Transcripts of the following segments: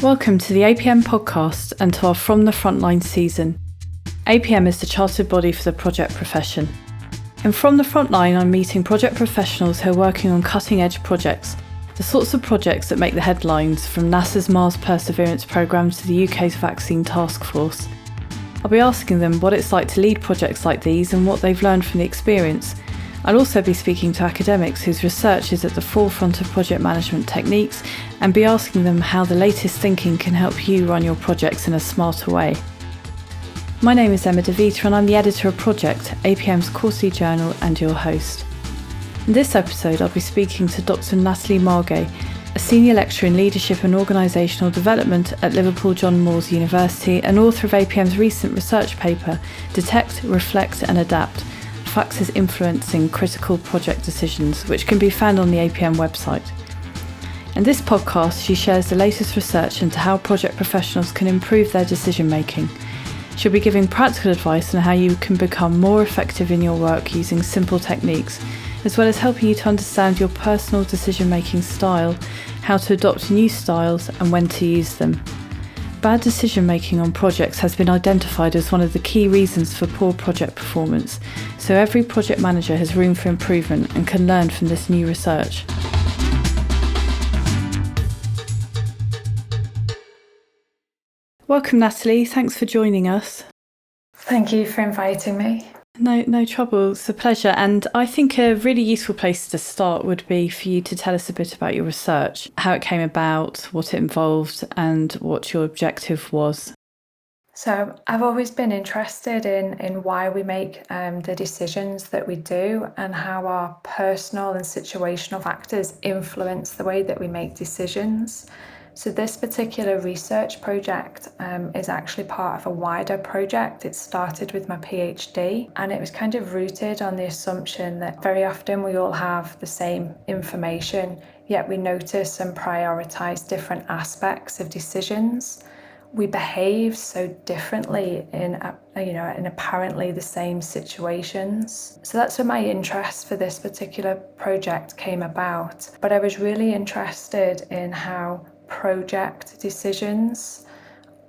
Welcome to the APM podcast and to our From the Frontline season. APM is the chartered body for the project profession. And From the Frontline, I'm meeting project professionals who are working on cutting edge projects, the sorts of projects that make the headlines from NASA's Mars Perseverance Programme to the UK's Vaccine Task Force. I'll be asking them what it's like to lead projects like these and what they've learned from the experience I'll also be speaking to academics whose research is at the forefront of project management techniques and be asking them how the latest thinking can help you run your projects in a smarter way. My name is Emma DeVita and I'm the editor of Project, APM's quarterly journal, and your host. In this episode, I'll be speaking to Dr. Natalie Margay, a senior lecturer in leadership and organisational development at Liverpool John Moores University and author of APM's recent research paper, Detect, Reflect and Adapt factors influencing critical project decisions, which can be found on the APM website. In this podcast, she shares the latest research into how project professionals can improve their decision making. She'll be giving practical advice on how you can become more effective in your work using simple techniques, as well as helping you to understand your personal decision making style, how to adopt new styles, and when to use them. Bad decision making on projects has been identified as one of the key reasons for poor project performance, so every project manager has room for improvement and can learn from this new research. Welcome, Natalie. Thanks for joining us. Thank you for inviting me. No, no trouble. It's a pleasure. And I think a really useful place to start would be for you to tell us a bit about your research, how it came about, what it involved, and what your objective was. So, I've always been interested in, in why we make um, the decisions that we do and how our personal and situational factors influence the way that we make decisions. So this particular research project um, is actually part of a wider project. It started with my PhD and it was kind of rooted on the assumption that very often we all have the same information, yet we notice and prioritize different aspects of decisions. We behave so differently in you know in apparently the same situations. So that's where my interest for this particular project came about. But I was really interested in how project decisions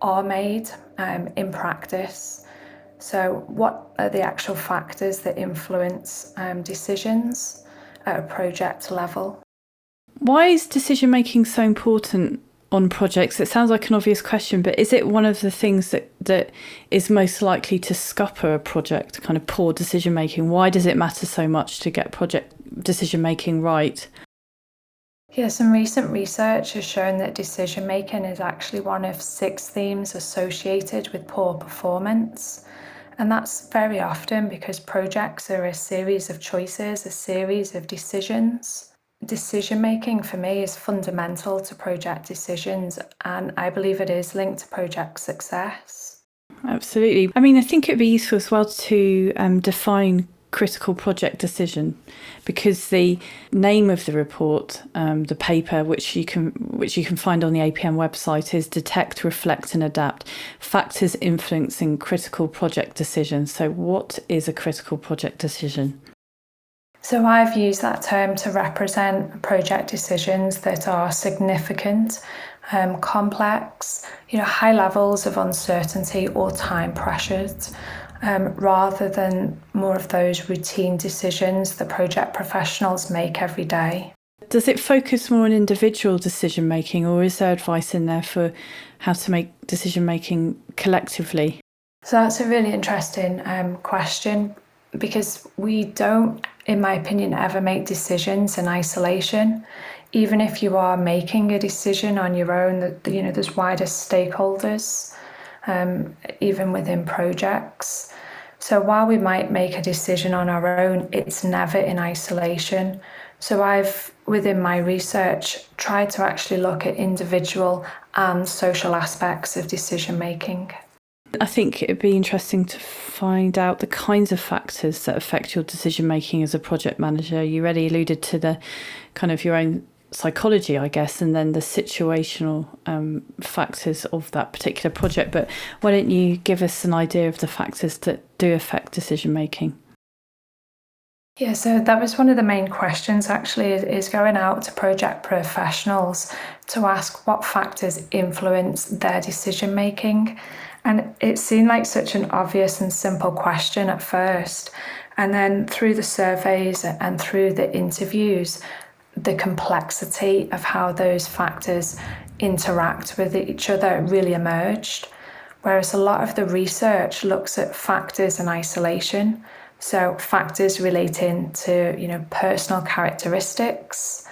are made um, in practice. So, what are the actual factors that influence um, decisions at a project level? Why is decision making so important on projects? It sounds like an obvious question, but is it one of the things that, that is most likely to scupper a project, kind of poor decision making? Why does it matter so much to get project decision making right? Yeah, some recent research has shown that decision making is actually one of six themes associated with poor performance. And that's very often because projects are a series of choices, a series of decisions. Decision making for me is fundamental to project decisions, and I believe it is linked to project success. Absolutely. I mean, I think it'd be useful as well to um, define critical project decision because the name of the report um, the paper which you can which you can find on the APM website is detect reflect and adapt factors influencing critical project decisions so what is a critical project decision? So I've used that term to represent project decisions that are significant um, complex you know high levels of uncertainty or time pressures um, rather than more of those routine decisions that project professionals make every day. Does it focus more on individual decision making, or is there advice in there for how to make decision making collectively? So that's a really interesting um, question because we don't, in my opinion, ever make decisions in isolation. Even if you are making a decision on your own, that you know there's wider stakeholders um, even within projects. So while we might make a decision on our own, it's never in isolation. So I've, within my research, tried to actually look at individual and social aspects of decision making. I think it'd be interesting to find out the kinds of factors that affect your decision making as a project manager. You already alluded to the kind of your own psychology, I guess, and then the situational um, factors of that particular project. But why don't you give us an idea of the factors that do affect decision making? Yeah, so that was one of the main questions actually is going out to project professionals to ask what factors influence their decision making. And it seemed like such an obvious and simple question at first. And then through the surveys and through the interviews, the complexity of how those factors interact with each other really emerged. Whereas a lot of the research looks at factors in isolation so factors relating to you know personal characteristics,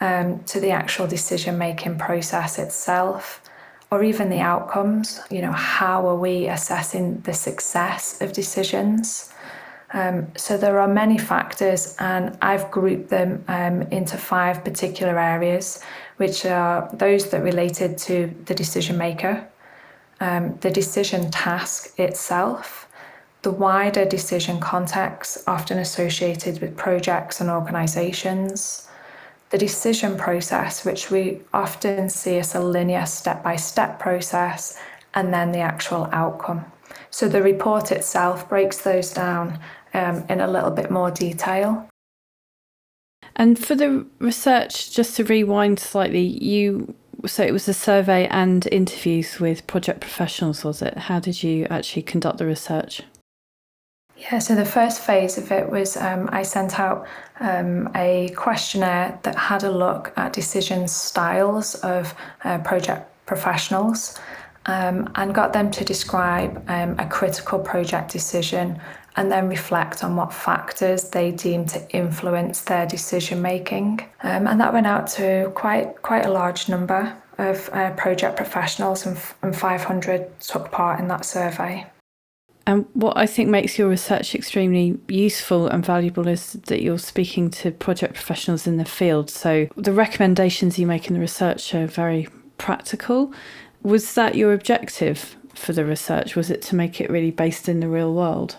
um, to the actual decision making process itself, or even the outcomes. You know how are we assessing the success of decisions? Um, so there are many factors, and I've grouped them um, into five particular areas, which are those that related to the decision maker, um, the decision task itself the wider decision context often associated with projects and organisations, the decision process, which we often see as a linear step by step process, and then the actual outcome. So the report itself breaks those down um, in a little bit more detail. And for the research, just to rewind slightly, you so it was a survey and interviews with project professionals, was it? How did you actually conduct the research? Yeah, so the first phase of it was um, I sent out um, a questionnaire that had a look at decision styles of uh, project professionals um, and got them to describe um, a critical project decision and then reflect on what factors they deem to influence their decision making. Um, and that went out to quite quite a large number of uh, project professionals, and, and 500 took part in that survey. And what I think makes your research extremely useful and valuable is that you're speaking to project professionals in the field. So the recommendations you make in the research are very practical. Was that your objective for the research? Was it to make it really based in the real world?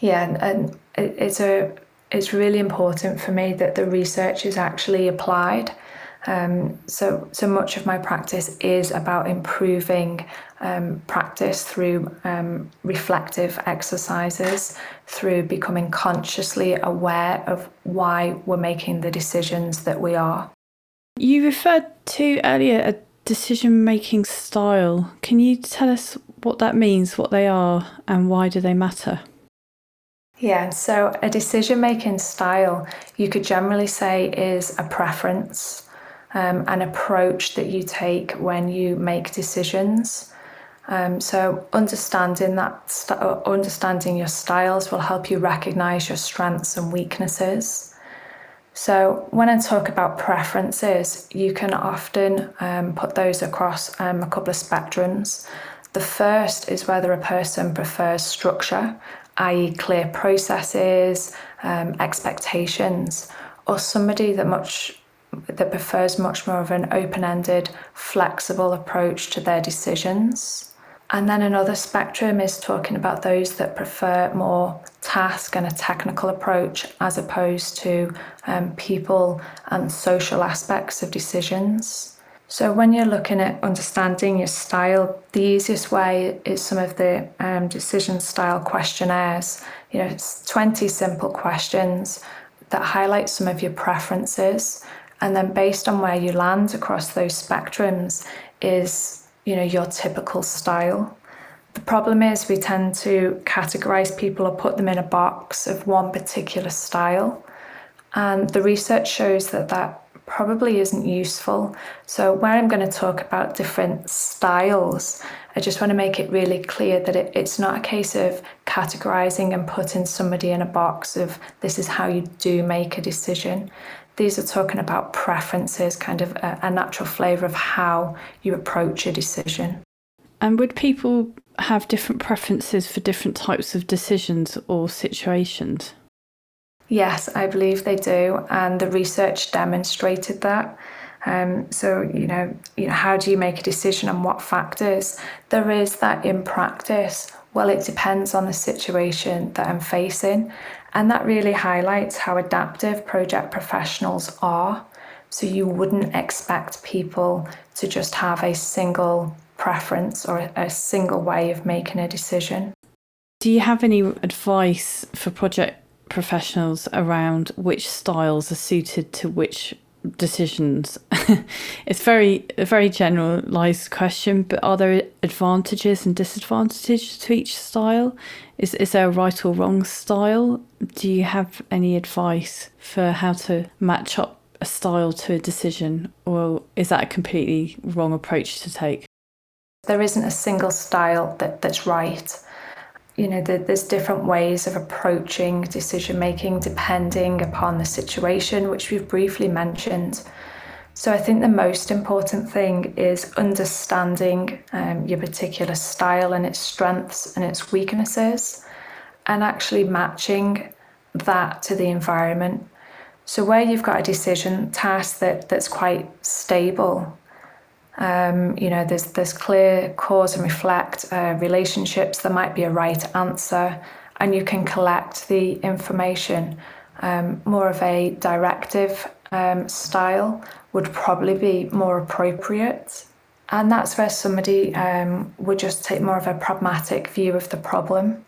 Yeah, and it's a it's really important for me that the research is actually applied um, so, so much of my practice is about improving um, practice through um, reflective exercises, through becoming consciously aware of why we're making the decisions that we are. You referred to earlier a decision making style. Can you tell us what that means, what they are, and why do they matter? Yeah, so a decision making style, you could generally say, is a preference um, an approach that you take when you make decisions. Um, so understanding that, st- uh, understanding your styles will help you recognize your strengths and weaknesses. So when I talk about preferences, you can often um, put those across um, a couple of spectrums. The first is whether a person prefers structure, i.e., clear processes, um, expectations, or somebody that much that prefers much more of an open ended, flexible approach to their decisions. And then another spectrum is talking about those that prefer more task and a technical approach as opposed to um, people and social aspects of decisions. So, when you're looking at understanding your style, the easiest way is some of the um, decision style questionnaires. You know, it's 20 simple questions that highlight some of your preferences. And then based on where you land across those spectrums is you know your typical style. The problem is we tend to categorize people or put them in a box of one particular style. And the research shows that that probably isn't useful so where i'm going to talk about different styles i just want to make it really clear that it, it's not a case of categorizing and putting somebody in a box of this is how you do make a decision these are talking about preferences, kind of a, a natural flavour of how you approach a decision. And would people have different preferences for different types of decisions or situations? Yes, I believe they do, and the research demonstrated that. Um, so you know, you know, how do you make a decision on what factors? There is that in practice. Well, it depends on the situation that I'm facing, and that really highlights how adaptive project professionals are. So you wouldn't expect people to just have a single preference or a single way of making a decision. Do you have any advice for project professionals around which styles are suited to which decisions. it's very a very generalized question, but are there advantages and disadvantages to each style? Is is there a right or wrong style? Do you have any advice for how to match up a style to a decision, or is that a completely wrong approach to take? There isn't a single style that, that's right you know, the, there's different ways of approaching decision making depending upon the situation, which we've briefly mentioned. So I think the most important thing is understanding um, your particular style and its strengths and its weaknesses, and actually matching that to the environment. So where you've got a decision task that, that's quite stable um, you know, there's there's clear cause and reflect uh, relationships. There might be a right answer, and you can collect the information. Um, more of a directive um, style would probably be more appropriate, and that's where somebody um, would just take more of a pragmatic view of the problem,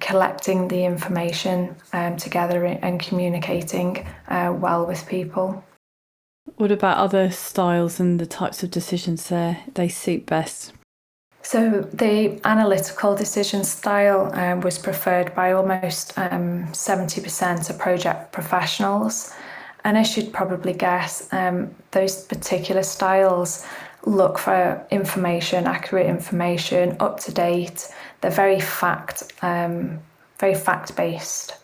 collecting the information um, together and communicating uh, well with people. What about other styles and the types of decisions there they suit best? So the analytical decision style um, was preferred by almost um, 70% of project professionals. And I should probably guess um, those particular styles look for information, accurate information, up to date. They're very fact, um, very fact based.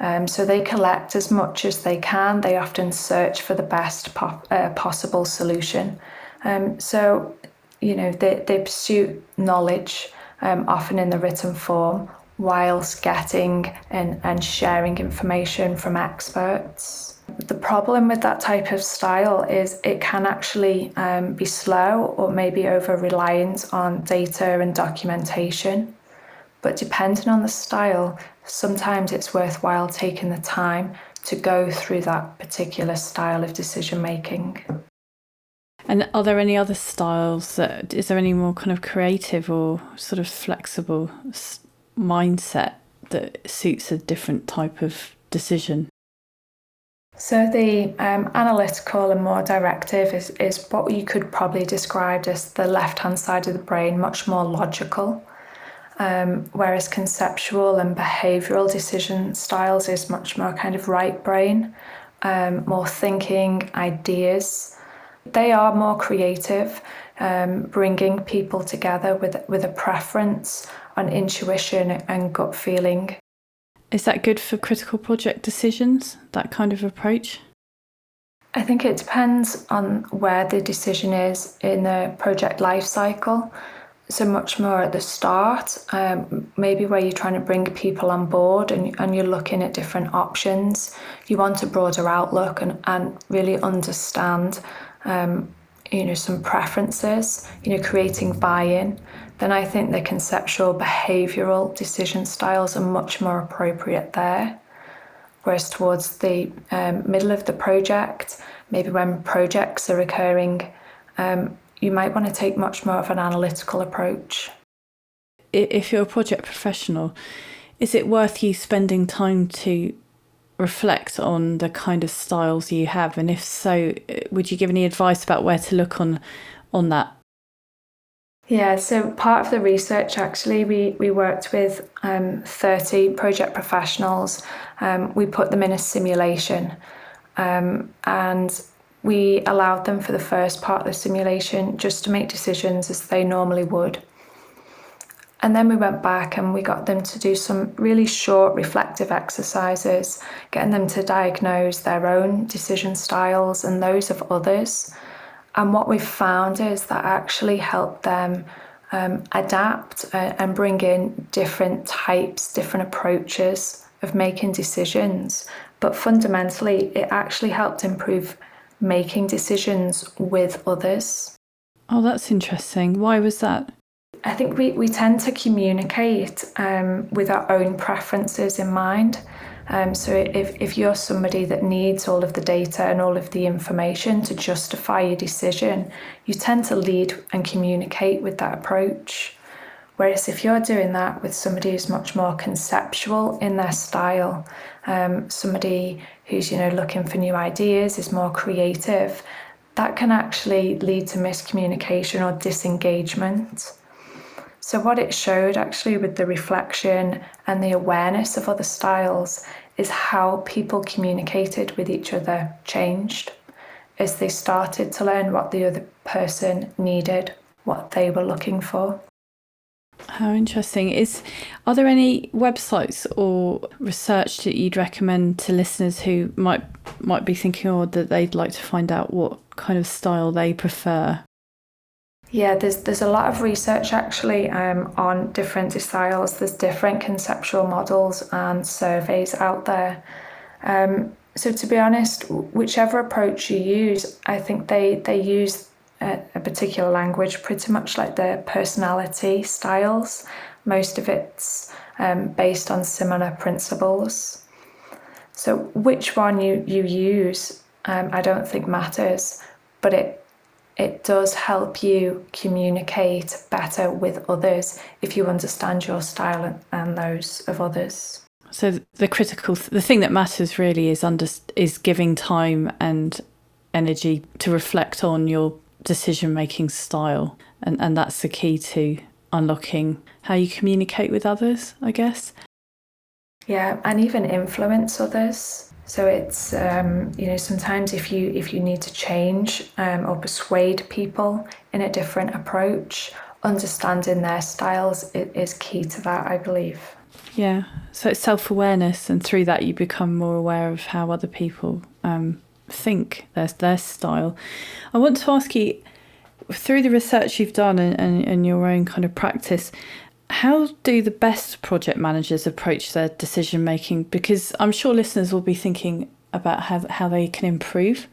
Um, so they collect as much as they can. They often search for the best uh, possible solution. Um, so, you know, they, they pursue knowledge, um, often in the written form, whilst getting and, and sharing information from experts. The problem with that type of style is it can actually um, be slow or maybe over reliant on data and documentation. But depending on the style, sometimes it's worthwhile taking the time to go through that particular style of decision making. And are there any other styles that is there any more kind of creative or sort of flexible mindset that suits a different type of decision? So the um, analytical and more directive is, is what you could probably describe as the left hand side of the brain, much more logical um, whereas conceptual and behavioural decision styles is much more kind of right brain, um, more thinking, ideas. They are more creative, um, bringing people together with, with a preference on intuition and gut feeling. Is that good for critical project decisions, that kind of approach? I think it depends on where the decision is in the project life cycle so much more at the start, um, maybe where you're trying to bring people on board and, and you're looking at different options. You want a broader outlook and, and really understand, um, you know, some preferences, you know, creating buy-in. Then I think the conceptual behavioural decision styles are much more appropriate there. Whereas towards the um, middle of the project, maybe when projects are occurring, um, you might want to take much more of an analytical approach. If you're a project professional, is it worth you spending time to reflect on the kind of styles you have? And if so, would you give any advice about where to look on on that? Yeah, so part of the research actually, we, we worked with um, 30 project professionals. Um, we put them in a simulation um, and we allowed them for the first part of the simulation just to make decisions as they normally would. And then we went back and we got them to do some really short reflective exercises, getting them to diagnose their own decision styles and those of others. And what we've found is that actually helped them um, adapt uh, and bring in different types, different approaches of making decisions. But fundamentally, it actually helped improve making decisions with others. Oh, that's interesting. Why was that? I think we, we tend to communicate um, with our own preferences in mind. Um, so if, if you're somebody that needs all of the data and all of the information to justify your decision, you tend to lead and communicate with that approach. Whereas if you're doing that with somebody who's much more conceptual in their style, um, somebody who's you know looking for new ideas, is more creative, that can actually lead to miscommunication or disengagement. So, what it showed actually with the reflection and the awareness of other styles is how people communicated with each other changed as they started to learn what the other person needed, what they were looking for. How interesting is are there any websites or research that you'd recommend to listeners who might might be thinking or oh, that they'd like to find out what kind of style they prefer? Yeah, there's there's a lot of research actually um, on different styles. There's different conceptual models and surveys out there. Um, so to be honest, whichever approach you use, I think they they use a, a particular language, pretty much like their personality styles. Most of it's um, based on similar principles. So which one you you use, um, I don't think matters, but it it does help you communicate better with others if you understand your style and those of others. So the critical, the thing that matters really is under is giving time and energy to reflect on your decision making style, and and that's the key to unlocking how you communicate with others, I guess. Yeah, and even influence others. So it's um, you know sometimes if you if you need to change um, or persuade people in a different approach, understanding their styles is key to that. I believe. Yeah, so it's self awareness, and through that you become more aware of how other people um, think their their style. I want to ask you through the research you've done and, and, and your own kind of practice how do the best project managers approach their decision making? Because I'm sure listeners will be thinking about how, how they can improve.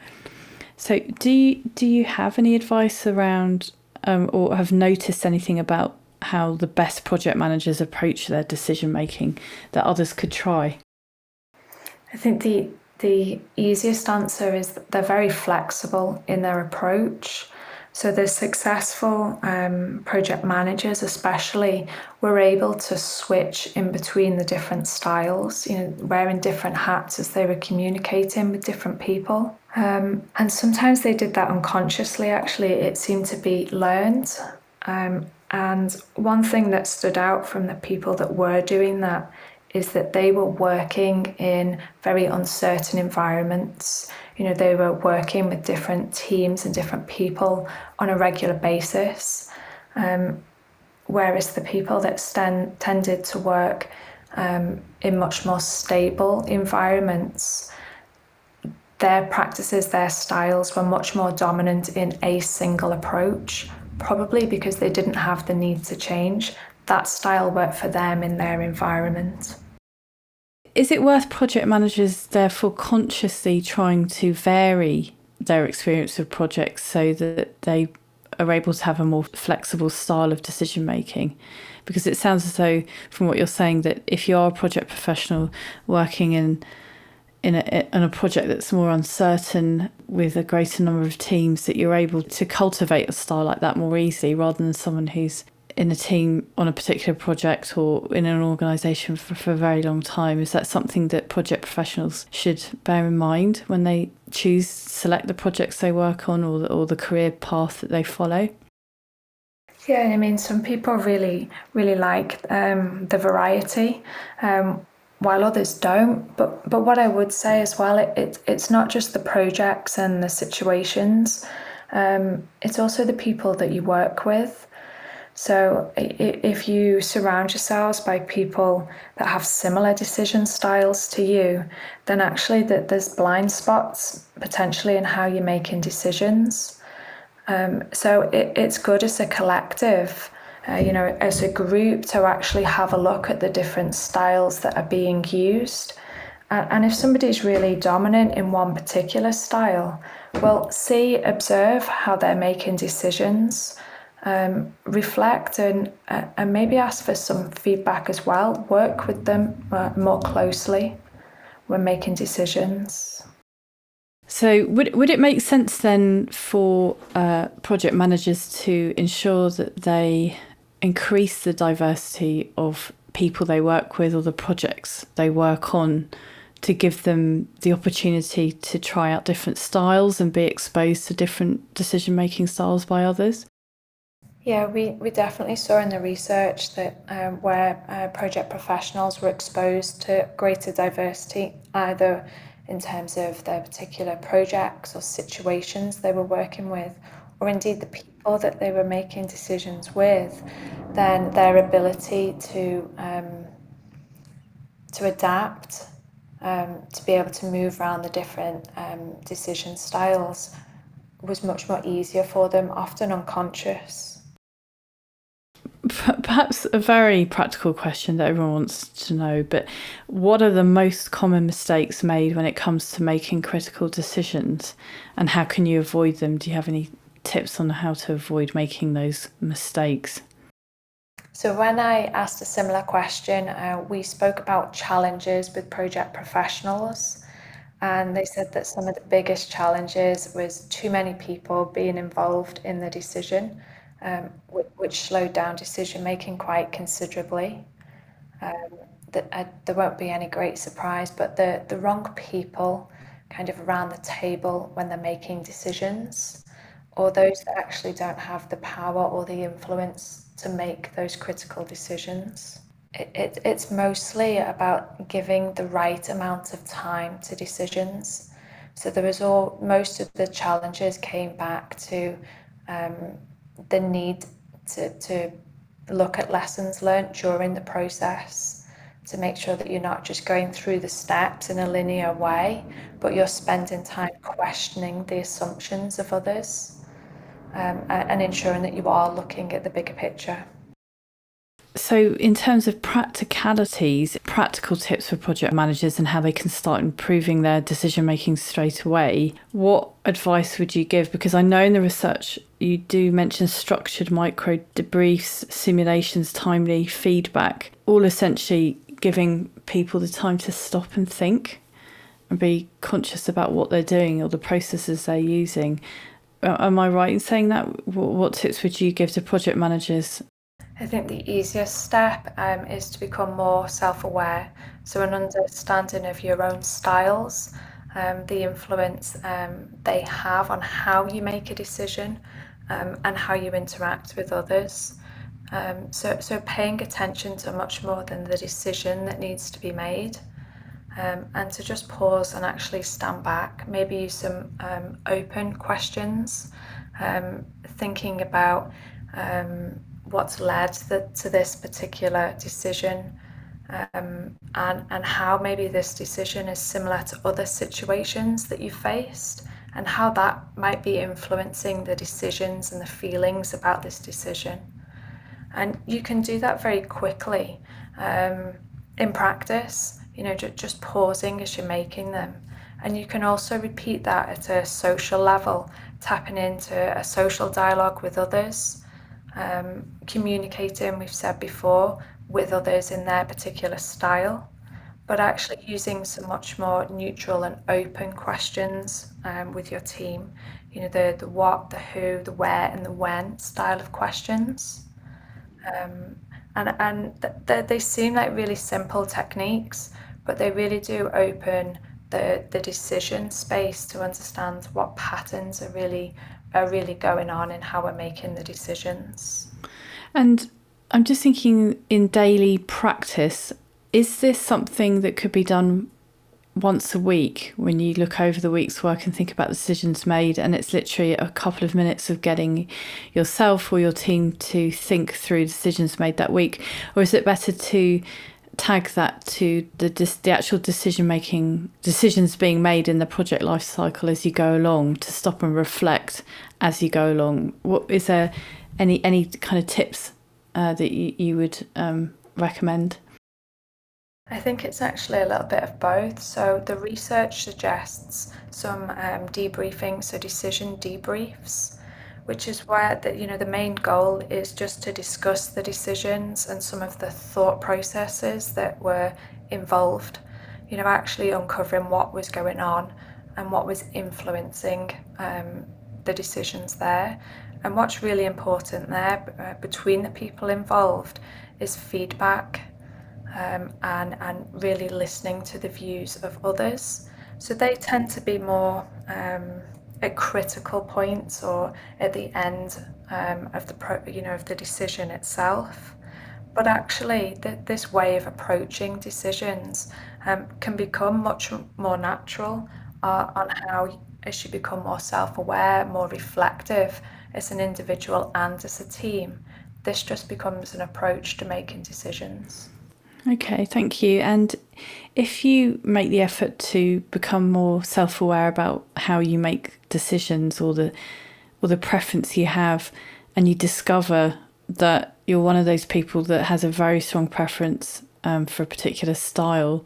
So, do you, do you have any advice around um, or have noticed anything about how the best project managers approach their decision making that others could try? I think the the easiest answer is they're very flexible in their approach. So the successful um, project managers, especially, were able to switch in between the different styles, you know, wearing different hats as they were communicating with different people. Um, and sometimes they did that unconsciously, actually, it seemed to be learned. Um, and one thing that stood out from the people that were doing that is that they were working in very uncertain environments you know, they were working with different teams and different people on a regular basis. Um, whereas the people that sten- tended to work um, in much more stable environments, their practices, their styles were much more dominant in a single approach, probably because they didn't have the need to change. That style worked for them in their environment. Is it worth project managers therefore consciously trying to vary their experience of projects so that they are able to have a more flexible style of decision making? Because it sounds as though, from what you're saying, that if you are a project professional working in in a, in a project that's more uncertain with a greater number of teams, that you're able to cultivate a style like that more easily rather than someone who's in a team on a particular project or in an organisation for, for a very long time. Is that something that project professionals should bear in mind when they choose, select the projects they work on or the, or the career path that they follow? Yeah, I mean, some people really, really like um, the variety, um, while others don't. But but what I would say as well, it, it it's not just the projects and the situations. Um, it's also the people that you work with. So, if you surround yourselves by people that have similar decision styles to you, then actually that there's blind spots potentially in how you're making decisions. Um, so it, it's good as a collective, uh, you know, as a group to actually have a look at the different styles that are being used. Uh, and if somebody's really dominant in one particular style, well, see, observe how they're making decisions um, reflect and uh, and maybe ask for some feedback as well. Work with them uh, more closely when making decisions. So, would would it make sense then for uh, project managers to ensure that they increase the diversity of people they work with or the projects they work on to give them the opportunity to try out different styles and be exposed to different decision making styles by others? Yeah, we, we definitely saw in the research that um, where uh, project professionals were exposed to greater diversity, either in terms of their particular projects or situations they were working with, or indeed the people that they were making decisions with, then their ability to um, to adapt, um, to be able to move around the different um, decision styles was much more easier for them, often unconscious perhaps a very practical question that everyone wants to know, but what are the most common mistakes made when it comes to making critical decisions and how can you avoid them? Do you have any tips on how to avoid making those mistakes? So, when I asked a similar question, uh, we spoke about challenges with project professionals. And they said that some of the biggest challenges was too many people being involved in the decision um, which slowed down decision making quite considerably. Um, that uh, there won't be any great surprise, but the, the wrong people kind of around the table when they're making decisions, or those that actually don't have the power or the influence to make those critical decisions. It, it, it's mostly about giving the right amount of time to decisions. So there was all most of the challenges came back to um, the need to, to look at lessons learnt during the process to make sure that you're not just going through the steps in a linear way, but you're spending time questioning the assumptions of others um, and ensuring that you are looking at the bigger picture. So, in terms of practicalities, practical tips for project managers and how they can start improving their decision making straight away, what advice would you give? Because I know in the research you do mention structured micro debriefs, simulations, timely feedback, all essentially giving people the time to stop and think and be conscious about what they're doing or the processes they're using. Am I right in saying that? What tips would you give to project managers I think the easiest step um, is to become more self aware. So, an understanding of your own styles, um, the influence um, they have on how you make a decision um, and how you interact with others. Um, so, so, paying attention to much more than the decision that needs to be made. Um, and to just pause and actually stand back, maybe use some open questions, thinking about what's led the, to this particular decision um, and, and how maybe this decision is similar to other situations that you faced and how that might be influencing the decisions and the feelings about this decision. And you can do that very quickly um, in practice, you know, ju- just pausing as you're making them. And you can also repeat that at a social level, tapping into a social dialogue with others um, communicating, we've said before, with others in their particular style, but actually using some much more neutral and open questions um, with your team. You know, the, the what, the who, the where, and the when style of questions. Um, and and th- th- they seem like really simple techniques, but they really do open the, the decision space to understand what patterns are really are really going on in how we're making the decisions. And I'm just thinking in daily practice, is this something that could be done once a week when you look over the week's work and think about the decisions made and it's literally a couple of minutes of getting yourself or your team to think through decisions made that week or is it better to tag that to the the actual decision making decisions being made in the project life cycle as you go along to stop and reflect as you go along. What is there any any kind of tips uh, that you, you would um, recommend? I think it's actually a little bit of both. So the research suggests some um, debriefing, so decision debriefs, which is where the, you know the main goal is just to discuss the decisions and some of the thought processes that were involved you know actually uncovering what was going on and what was influencing um, the decisions there and what's really important there uh, between the people involved is feedback um, and, and really listening to the views of others. So they tend to be more um, at critical points or at the end um, of the pro, you know of the decision itself. But actually, th- this way of approaching decisions um, can become much more natural uh, on how as you become more self-aware, more reflective as an individual and as a team. This just becomes an approach to making decisions. Okay, thank you. And if you make the effort to become more self-aware about how you make decisions or the or the preference you have and you discover that you're one of those people that has a very strong preference um, for a particular style,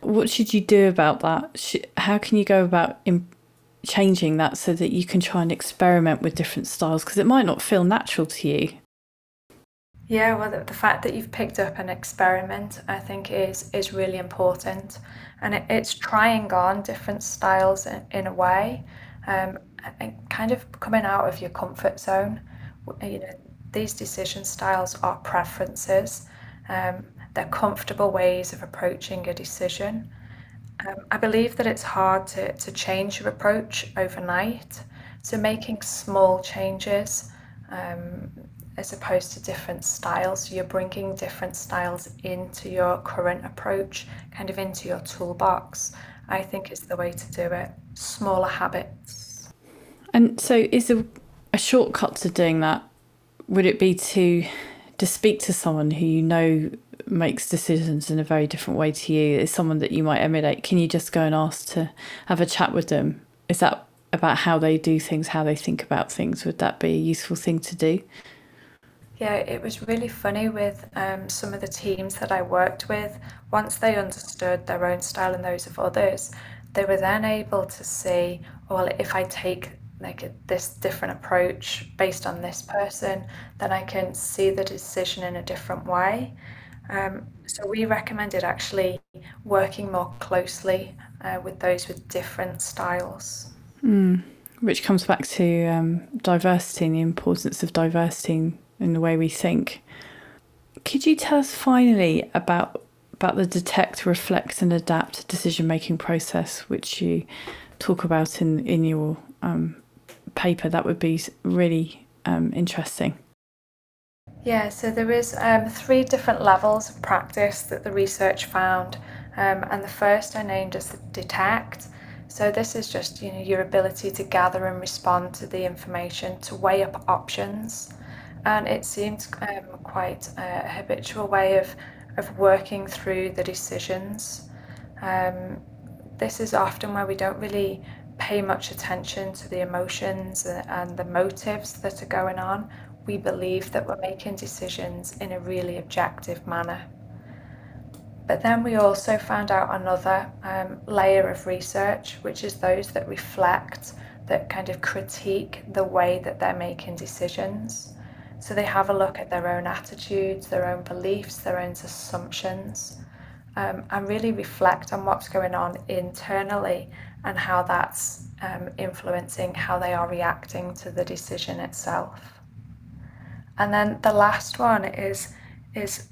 what should you do about that? How can you go about in changing that so that you can try and experiment with different styles? Because it might not feel natural to you. Yeah, well, the, the, fact that you've picked up an experiment, I think, is is really important, and it, it's trying on different styles in, in a way, um, and kind of coming out of your comfort zone. You know, these decision styles are preferences. Um, they're comfortable ways of approaching a decision. Um, I believe that it's hard to, to change your approach overnight. So making small changes um, as opposed to different styles. So you're bringing different styles into your current approach, kind of into your toolbox, I think is the way to do it. Smaller habits. And so, is a, a shortcut to doing that? Would it be to to speak to someone who you know makes decisions in a very different way to you? Is someone that you might emulate? Can you just go and ask to have a chat with them? Is that about how they do things, how they think about things? Would that be a useful thing to do? Yeah, it was really funny with um, some of the teams that I worked with. Once they understood their own style and those of others, they were then able to see, well, if I take like a, this different approach based on this person, then I can see the decision in a different way. Um, so we recommended actually working more closely uh, with those with different styles. Mm, which comes back to um, diversity and the importance of diversity in the way we think. Could you tell us finally about about the detect, reflect, and adapt decision making process, which you talk about in in your um, paper? That would be really um, interesting. Yeah, so there is um, three different levels of practice that the research found, um, and the first I named as the detect. So this is just you know your ability to gather and respond to the information, to weigh up options, and it seemed um, quite a habitual way of, of working through the decisions. Um, this is often where we don't really pay much attention to the emotions and the motives that are going on. We believe that we're making decisions in a really objective manner. But then we also found out another um, layer of research, which is those that reflect, that kind of critique the way that they're making decisions. So they have a look at their own attitudes, their own beliefs, their own assumptions, um, and really reflect on what's going on internally and how that's um, influencing how they are reacting to the decision itself. And then the last one is is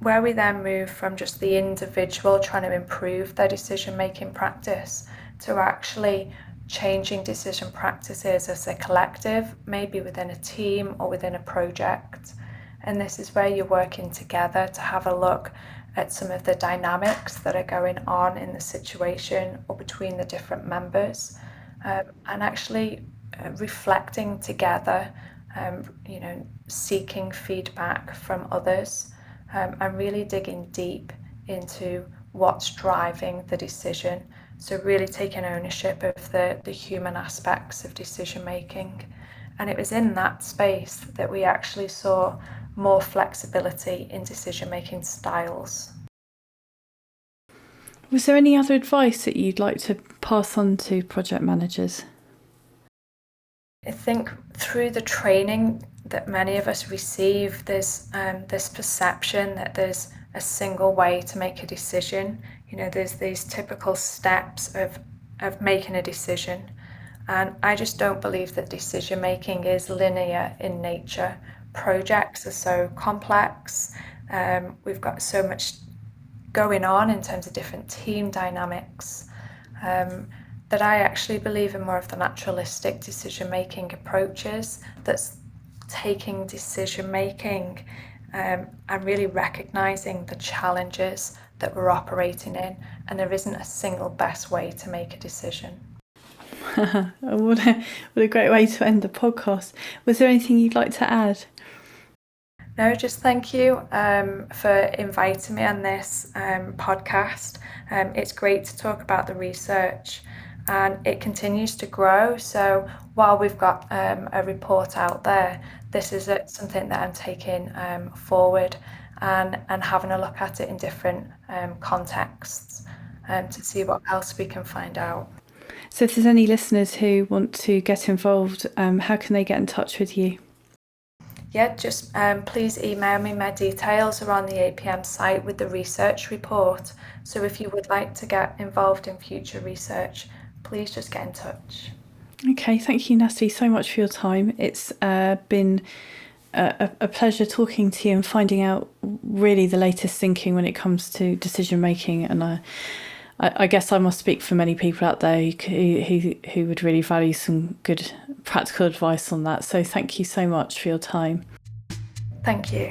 where we then move from just the individual trying to improve their decision making practice to actually changing decision practices as a collective, maybe within a team or within a project. And this is where you're working together to have a look at some of the dynamics that are going on in the situation or between the different members um, and actually uh, reflecting together, um, you know, seeking feedback from others um, and really digging deep into what's driving the decision so, really taking ownership of the, the human aspects of decision making. And it was in that space that we actually saw more flexibility in decision making styles. Was there any other advice that you'd like to pass on to project managers? I think through the training that many of us receive, there's um, this perception that there's a single way to make a decision. You know, there's these typical steps of, of making a decision. And I just don't believe that decision making is linear in nature. Projects are so complex. Um, we've got so much going on in terms of different team dynamics um, that I actually believe in more of the naturalistic decision making approaches that's taking decision making um, and really recognizing the challenges that we're operating in, and there isn't a single best way to make a decision. what, a, what a great way to end the podcast. Was there anything you'd like to add? No, just thank you um, for inviting me on this um, podcast. Um, it's great to talk about the research and it continues to grow. So while we've got um, a report out there, this is a, something that I'm taking um, forward and, and having a look at it in different um, contexts um, to see what else we can find out. So, if there's any listeners who want to get involved, um, how can they get in touch with you? Yeah, just um, please email me. My details are on the APM site with the research report. So, if you would like to get involved in future research, please just get in touch. Okay, thank you, Natalie, so much for your time. It's uh, been a, a, pleasure talking to you and finding out really the latest thinking when it comes to decision making. And I, I, I guess I must speak for many people out there who, who, who would really value some good practical advice on that. So thank you so much for your time. Thank you.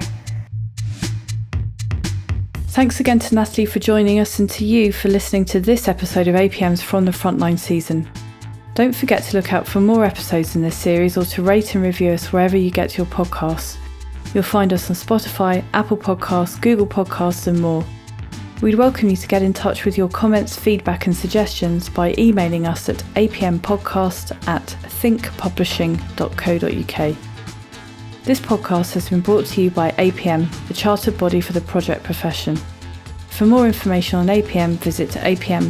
Thanks again to Natalie for joining us and to you for listening to this episode of APM's From the Frontline season. Don't forget to look out for more episodes in this series or to rate and review us wherever you get your podcasts. You'll find us on Spotify, Apple Podcasts, Google Podcasts, and more. We'd welcome you to get in touch with your comments, feedback, and suggestions by emailing us at apmpodcast at thinkpublishing.co.uk. This podcast has been brought to you by APM, the chartered body for the project profession. For more information on APM, visit apm.org.uk.